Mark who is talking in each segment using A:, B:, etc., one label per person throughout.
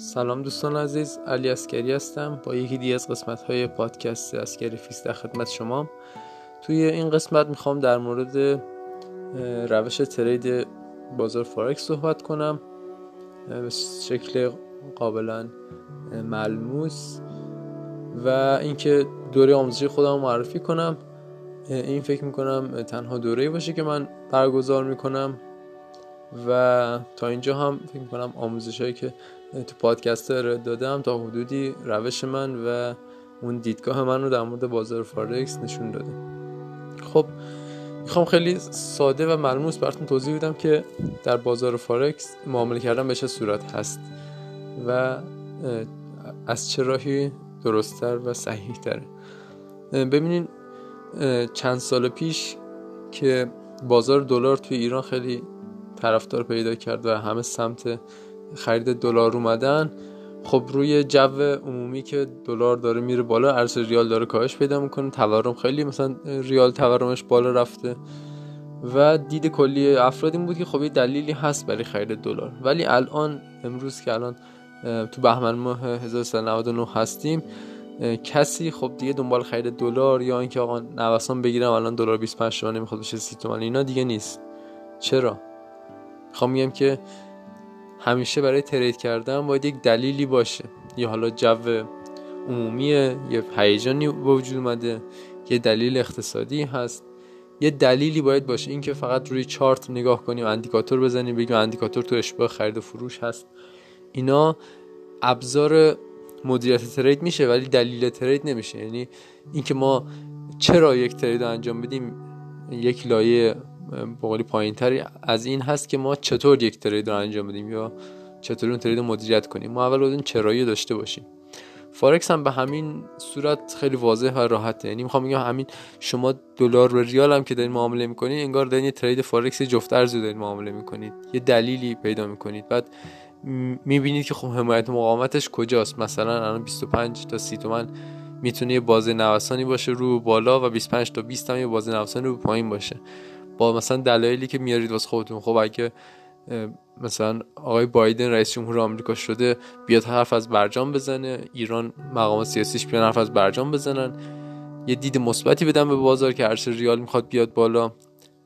A: سلام دوستان عزیز علی عسگری هستم. با یکی دیگه از قسمت های پادکست Asgarifx در خدمت شما. توی این قسمت می‌خوام در مورد روش trade بازار فارکس صحبت کنم. به شکل کاملا ملموس. و اینکه دوره آموزشی خودم معرفی کنم. این فکر می‌کنم تنها دوره باشه که من برگزار می‌کنم. و تا اینجا هم فکر می‌کنم آموزش هایی که تو پادکست دادم تا حدودی روش من و اون دیدگاه من رو در مورد بازار فارکس نشون داده. خب می‌خوام خیلی ساده و ملموس براتون توضیح بدم که در بازار فارکس معامله کردن به چه صورت هست و از چه راهی درستتر و صحیح تره ببینین چند سال پیش که بازار دلار توی ایران خیلی طرفدار پیدا کرد و همه سمت خرید دلار اومدن خب روی جو عمومی که دلار داره میره بالا ارز ریال داره کاهش پیدا می‌کنه تورم خیلی مثلا ریال تورمش بالا رفته. و دید کلی افراد این بود که خب یه دلیلی هست برای خرید دلار. ولی الان امروز که الان تو بهمن ماه 1399 هستیم کسی خب دیگه دنبال خرید دلار یا اینکه آقا نوسان بگیرم الان دلار 25 تومن نمی‌خواد بشه 30 تومن اینا دیگه نیست. چرا؟ می‌خوام میگم که همیشه برای ترید کردن باید یک دلیلی باشه. یا حالا جو عمومیه یه هیجانی وجود اومده یه دلیل اقتصادی هست. یه دلیلی باید باشه. اینکه فقط روی چارت نگاه کنیم اندیکاتور بزنیم بگیم اندیکاتور تو اشتباه خرید و فروش هست. اینا ابزار مدیریت trade میشه ولی دلیل trade نمیشه. یعنی اینکه ما چرا یک trade انجام بدیم یک لایه بقولی پایین تری از این هست که ما چطور یک trade رو انجام بدیم یا چطور اون trade رو مدیریت کنیم. ما اول باید چرایی داشته باشیم. فارکس هم به همین صورت خیلی واضح و راحته. یعنی می‌خوام بگم همین شما دلار و ریال هم که دارین معامله می‌کنید انگار دارین یه trade فارکس جفت ارزی دارین معامله می‌کنید. یه دلیلی پیدا می‌کنید. بعد می‌بینید که خب حمایت مقاومتش کجاست. مثلا الان 25 تا 30 تومن می‌تونه یه بازه نوسانی باشه رو بالا و 25 تا 20 هم یه بازه نوسانی رو پایین باشه. با مثلا دلایلی که میارید واسه خودتون. خب اگه مثلا آقای بایدن رئیس جمهور آمریکا شده بیاد حرف از برجام بزنه. ایران مقام سیاسیش بیان حرف از برجام بزنن. یه دید مثبتی بدن به بازار که ارز ریال می‌خواد بیاد بالا.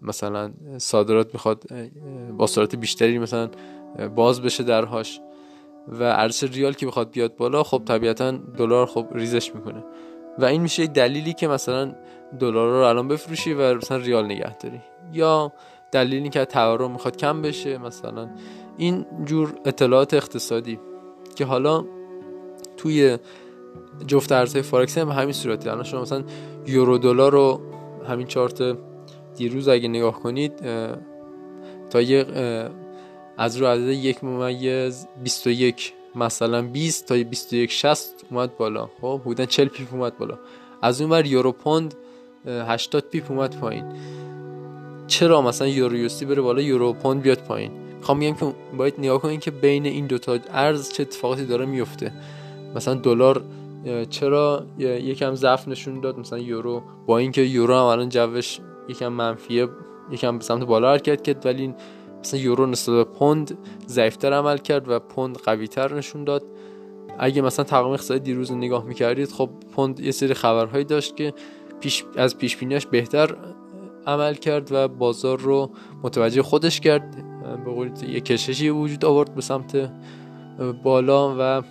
A: مثلا صادرات می‌خواد با سرعت بیشتری مثلا باز بشه درهاش. و ارز ریال که می‌خواد بیاد بالا خب طبیعتا دلار خب ریزش می‌کنه. و این میشه دلیلی که مثلا دلار رو الان بفروشی و مثلا ریال نگه داری یا دلیلی که تورم می‌خواد کم بشه مثلا این جور اطلاعات اقتصادی که حالا توی جفت ارزهای فارکسی هم همین صورتی الان شما مثلا یورو دلار رو همین چارت دیروز اگه نگاه کنید تا یه از رو عدد یک ممیز 21 مثلا 20 تا 21 60 اومد بالا. خب حدودا 40 pip اومد بالا. از اون ور یورو پوند 80 pip اومد پایین. چرا مثلا یورو USD بره بالا یورو پوند بیاد پایین؟ می‌خوام بگم که باید نگاه کنین که بین این دوتا ارز چه اتفاقاتی داره میفته مثلا دلار چرا یکم ضعف نشون داد؟ مثلا یورو با اینکه یورو هم الان جوش یکم منفیه یکم به سمت بالا حرکت کرد ولی مثلا یورو نسبت به پوند ضعیفتر عمل کرد و پوند قویتر نشون داد. اگه مثلا تقویم اقتصادی دیروز نگاه می‌کردید خب پوند یه سری خبرهایی داشت که پیش از پیش بهتر عمل کرد و بازار رو متوجه خودش کرد. به قول یه کششی وجود آورد به سمت بالا و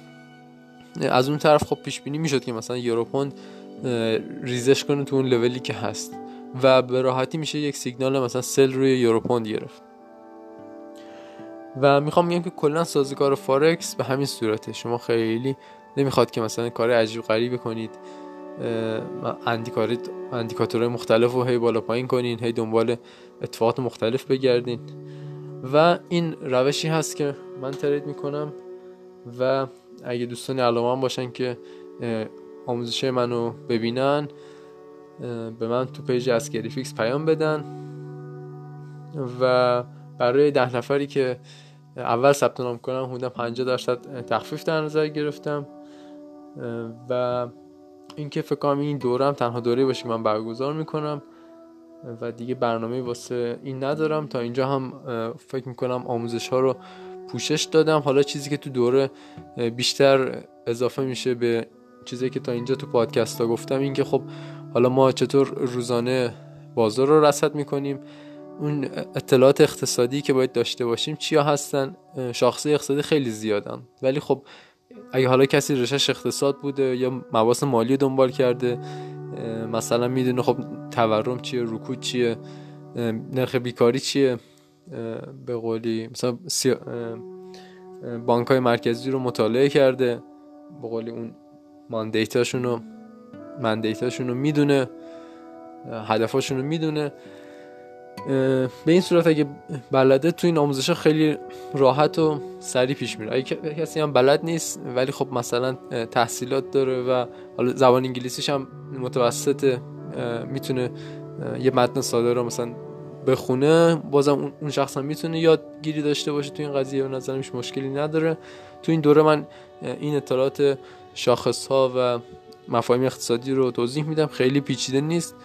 A: از اون طرف خب پیش بینی می‌شد که مثلا یورو پوند ریزش کنه تو اون لولی که هست و به راحتی میشه یک سیگنال مثلا sell روی یورو پوند گرفت. و می‌خوام بگم که کلا سازوکار فارکس به همین صورته. شما خیلی نمی‌خواد که مثلا کار عجیب غریبی کنید. اندیکاتورهای مختلف رو هی بالا پایین کنین هی دنبال اتفاقات مختلف بگردین. و این روشی هست که من trade می‌کنم و اگه دوستان علاقه‌مند باشن که آموزش منو ببینن به من تو page Asgarifx پیام بدن. و برای ده نفری که اول ثبت نام کنن حدود 50 درصد تخفیف در نظر گرفتم. و اینکه فکر کنم این دوره هم تنها دوره باشه که من برگزار می‌کنم و دیگه برنامه واسه این ندارم. تا اینجا هم فکر می‌کنم آموزش ها رو پوشش دادم. حالا چیزی که تو دوره بیشتر اضافه میشه به چیزی که تا اینجا تو پادکست ها گفتم این که خب حالا ما چطور روزانه بازار رو رصد می‌کنیم؟ اون اطلاعات اقتصادی که باید داشته باشیم چیا هستن؟ شاخصه اقتصادی خیلی زیادن. ولی خب اگه حالا کسی رشش اقتصاد بوده یا مباحث مالی دنبال کرده مثلا می‌دونه خب تورم چیه رکود چیه نرخ بیکاری چیه به قولی مثلا بانک های مرکزی رو مطالعه کرده به قولی اون ماندیتاشون رو مندیتاشون رو می‌دونه هدفاشون رو می‌دونه. به این صورت اگه بلده تو این آموزش خیلی راحت و سریع پیش میره. اگه کسی هم بلد نیست ولی خب مثلا تحصیلات داره و حالا زبان انگلیسیش هم متوسط می‌تونه یه متن ساده رو مثلا بخونه بازم اون شخص هم می‌تونه یادگیری داشته باشه تو این قضیه و نظرمش مشکلی نداره. تو این دوره من این اطلاعات شاخص ها و مفاهیم اقتصادی رو توضیح میدم. خیلی پیچیده نیست.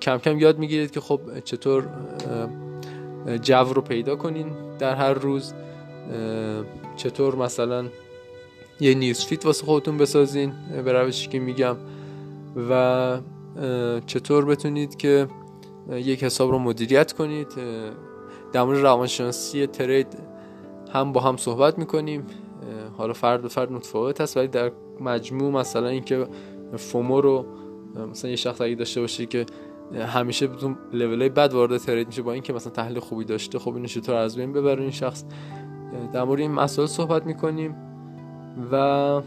A: کم کم یاد می‌گیرید که خب چطور جو رو پیدا کنین در هر روز. چطور مثلا یه نیوز فیت واسه خودتون بسازین به روشی که میگم. و چطور بتونید که یک حساب رو مدیریت کنید. در مورد روانشناسی ترید هم با هم صحبت می‌کنیم. حالا فرد فرد متفاوت هست ولی در مجموع مثلا اینکه فومو رو مثلا یه شخص اگه داشته باشه که همیشه بدون لول بد وارد ترید میشه با اینکه مثلا تحلیل خوبی داشته خب اینو چطور از بین ببره این شخص؟ در مورد این مسائل صحبت می‌کنیم و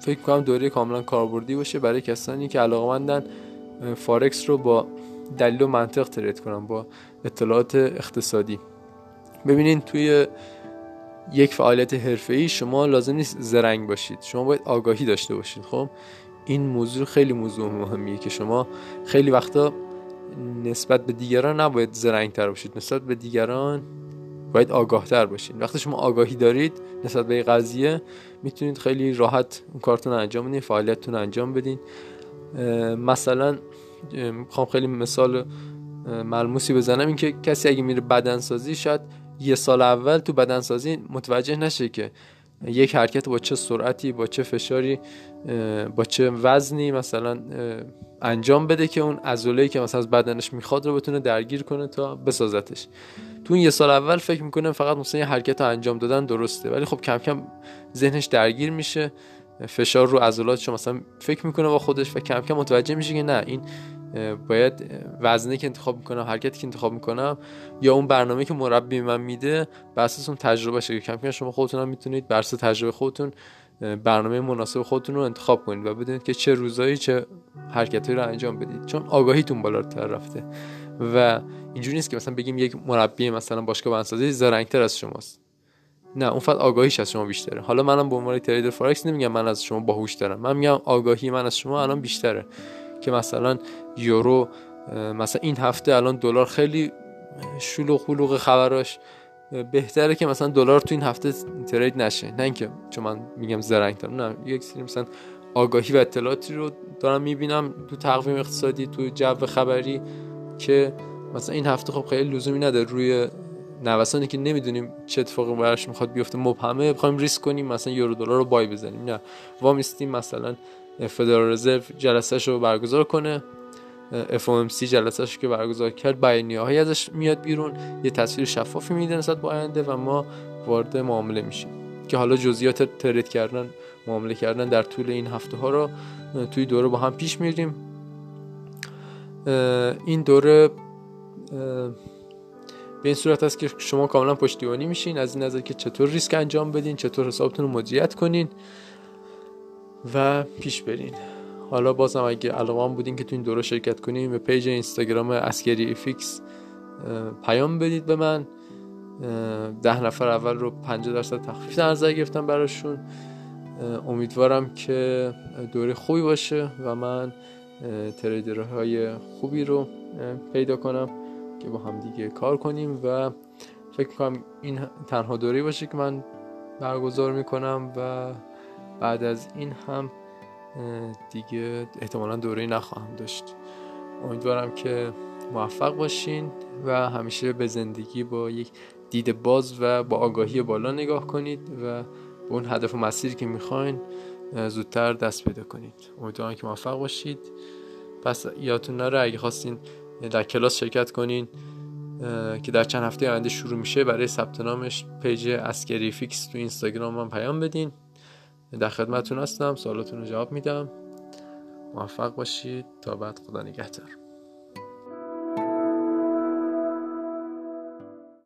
A: فکر کنم دوره کاملا کاربردی باشه برای کسانی که علاقمندن فارکس رو با دلیل و منطق ترید کنن با اطلاعات اقتصادی. ببینین توی یک فعالیت حرفه‌ای شما لازم نیست زرنگ باشید. شما باید آگاهی داشته باشید خب؟ این موضوع خیلی موضوع مهمیه که شما خیلی وقتا نسبت به دیگران نباید زرنگ تر باشید. نسبت به دیگران باید آگاه تر باشید وقتی شما آگاهی دارید نسبت به قضیه می‌تونید خیلی راحت اون کارتون انجام بدین فعالیتتون انجام بدین. مثلا می‌خوام خیلی مثال ملموسی بزنم. اینکه کسی اگه میره بدنسازی شاید یه سال اول تو بدنسازی متوجه نشه که یک حرکت با چه سرعتی با چه فشاری با چه وزنی مثلا انجام بده که اون عضله که مثلا از بدنش می‌خواد رو بتونه درگیر کنه تا بسازتش. تو اون یه سال اول فکر می‌کنه فقط مثلا یه حرکت رو انجام دادن درسته ولی خب کم کم ذهنش درگیر میشه فشار رو عضلاتش مثلا فکر می‌کنه با خودش و کم کم متوجه میشه که نه این باید وزنه که انتخاب می‌کنم حرکتی که انتخاب می‌کنم یا اون برنامه که مربی من میده بر اساس اون تجربه شه کم کم شما خودتون هم می‌تونید بر اساس تجربه خودتون برنامه مناسب خودتون رو انتخاب کنید و بدونید که چه روزایی چه حرکتی رو انجام بدید. چون آگاهیتون بالاتر رفته. و اینجوری نیست که مثلا بگیم یک مربی مثلا باشگاه بنسازی زرنگتر از شماست. نه اون فقط آگاهیش از شما بیشتره. حالا منم به عنوان تریدر فارکس نمیگم من از شما باهوش دارم. من میگم آگاهی من از شما الان بیشتره. که مثلا یورو مثلا این هفته الان دلار خیلی شلوغ خلوغ خبراش بهتره که مثلا دلار تو این هفته ترید نشه. نه اینکه چون من میگم زرنگ دارم نه یک سری مثلا آگاهی و اطلاعاتی رو دارم می‌بینم تو تقویم اقتصادی تو جو خبری که مثلا این هفته خب خیلی لزومی نداره روی نوسانی که نمی‌دونیم چه اتفاقی براش می‌خواد بیفته مبهمه بخوایم ریسک کنیم مثلا یورو دلار رو بای بزنیم. نه وامیستیم مثلا فدرال رزرو جلسهش رو برگزار کنه. FOMC جلسهش که برگزار کرد بیانیه‌ای ازش میاد بیرون. یه تصویر شفافی میده نسبت با آینده و ما وارد معامله میشیم. که حالا جزئیات trade کردن معامله کردن در طول این هفته ها رو توی دوره با هم پیش میریم این دوره به این صورت است که شما کاملا پشتیبانی میشین. از این نظر که چطور ریسک انجام بدین چطور حسابتون رو مدیریت کنین. و پیش برین. حالا بازم اگه علاقه‌مند بودین که تو این دوره شرکت کنین به page اینستاگرام Asgarifx پیام بدید به من. ده نفر اول رو 50 درصد تخفیف در نظر گرفتم براشون. امیدوارم که دوره خوبی باشه و من تریدرهای خوبی رو پیدا کنم که با هم دیگه کار کنیم و فکر کنم این تنها دوره باشه که من برگزار می‌کنم و بعد از این هم دیگه احتمالا دوره نخواهم داشت. امیدوارم که موفق باشین و همیشه به زندگی با یک دید باز و با آگاهی بالا نگاه کنید و به اون هدف و مسیری که می‌خواین زودتر دست پیدا کنید. امیدوارم که موفق باشید. پس یادتون نره اگه خواستین در کلاس شرکت کنین که در چند هفته آینده شروع میشه برای ثبت نامش page Asgarifx تو اینستاگرام من پیام بدین. در خدمتتون هستم. سوالاتون رو جواب میدم. موفق باشید. تا بعد. خدا نگهدار.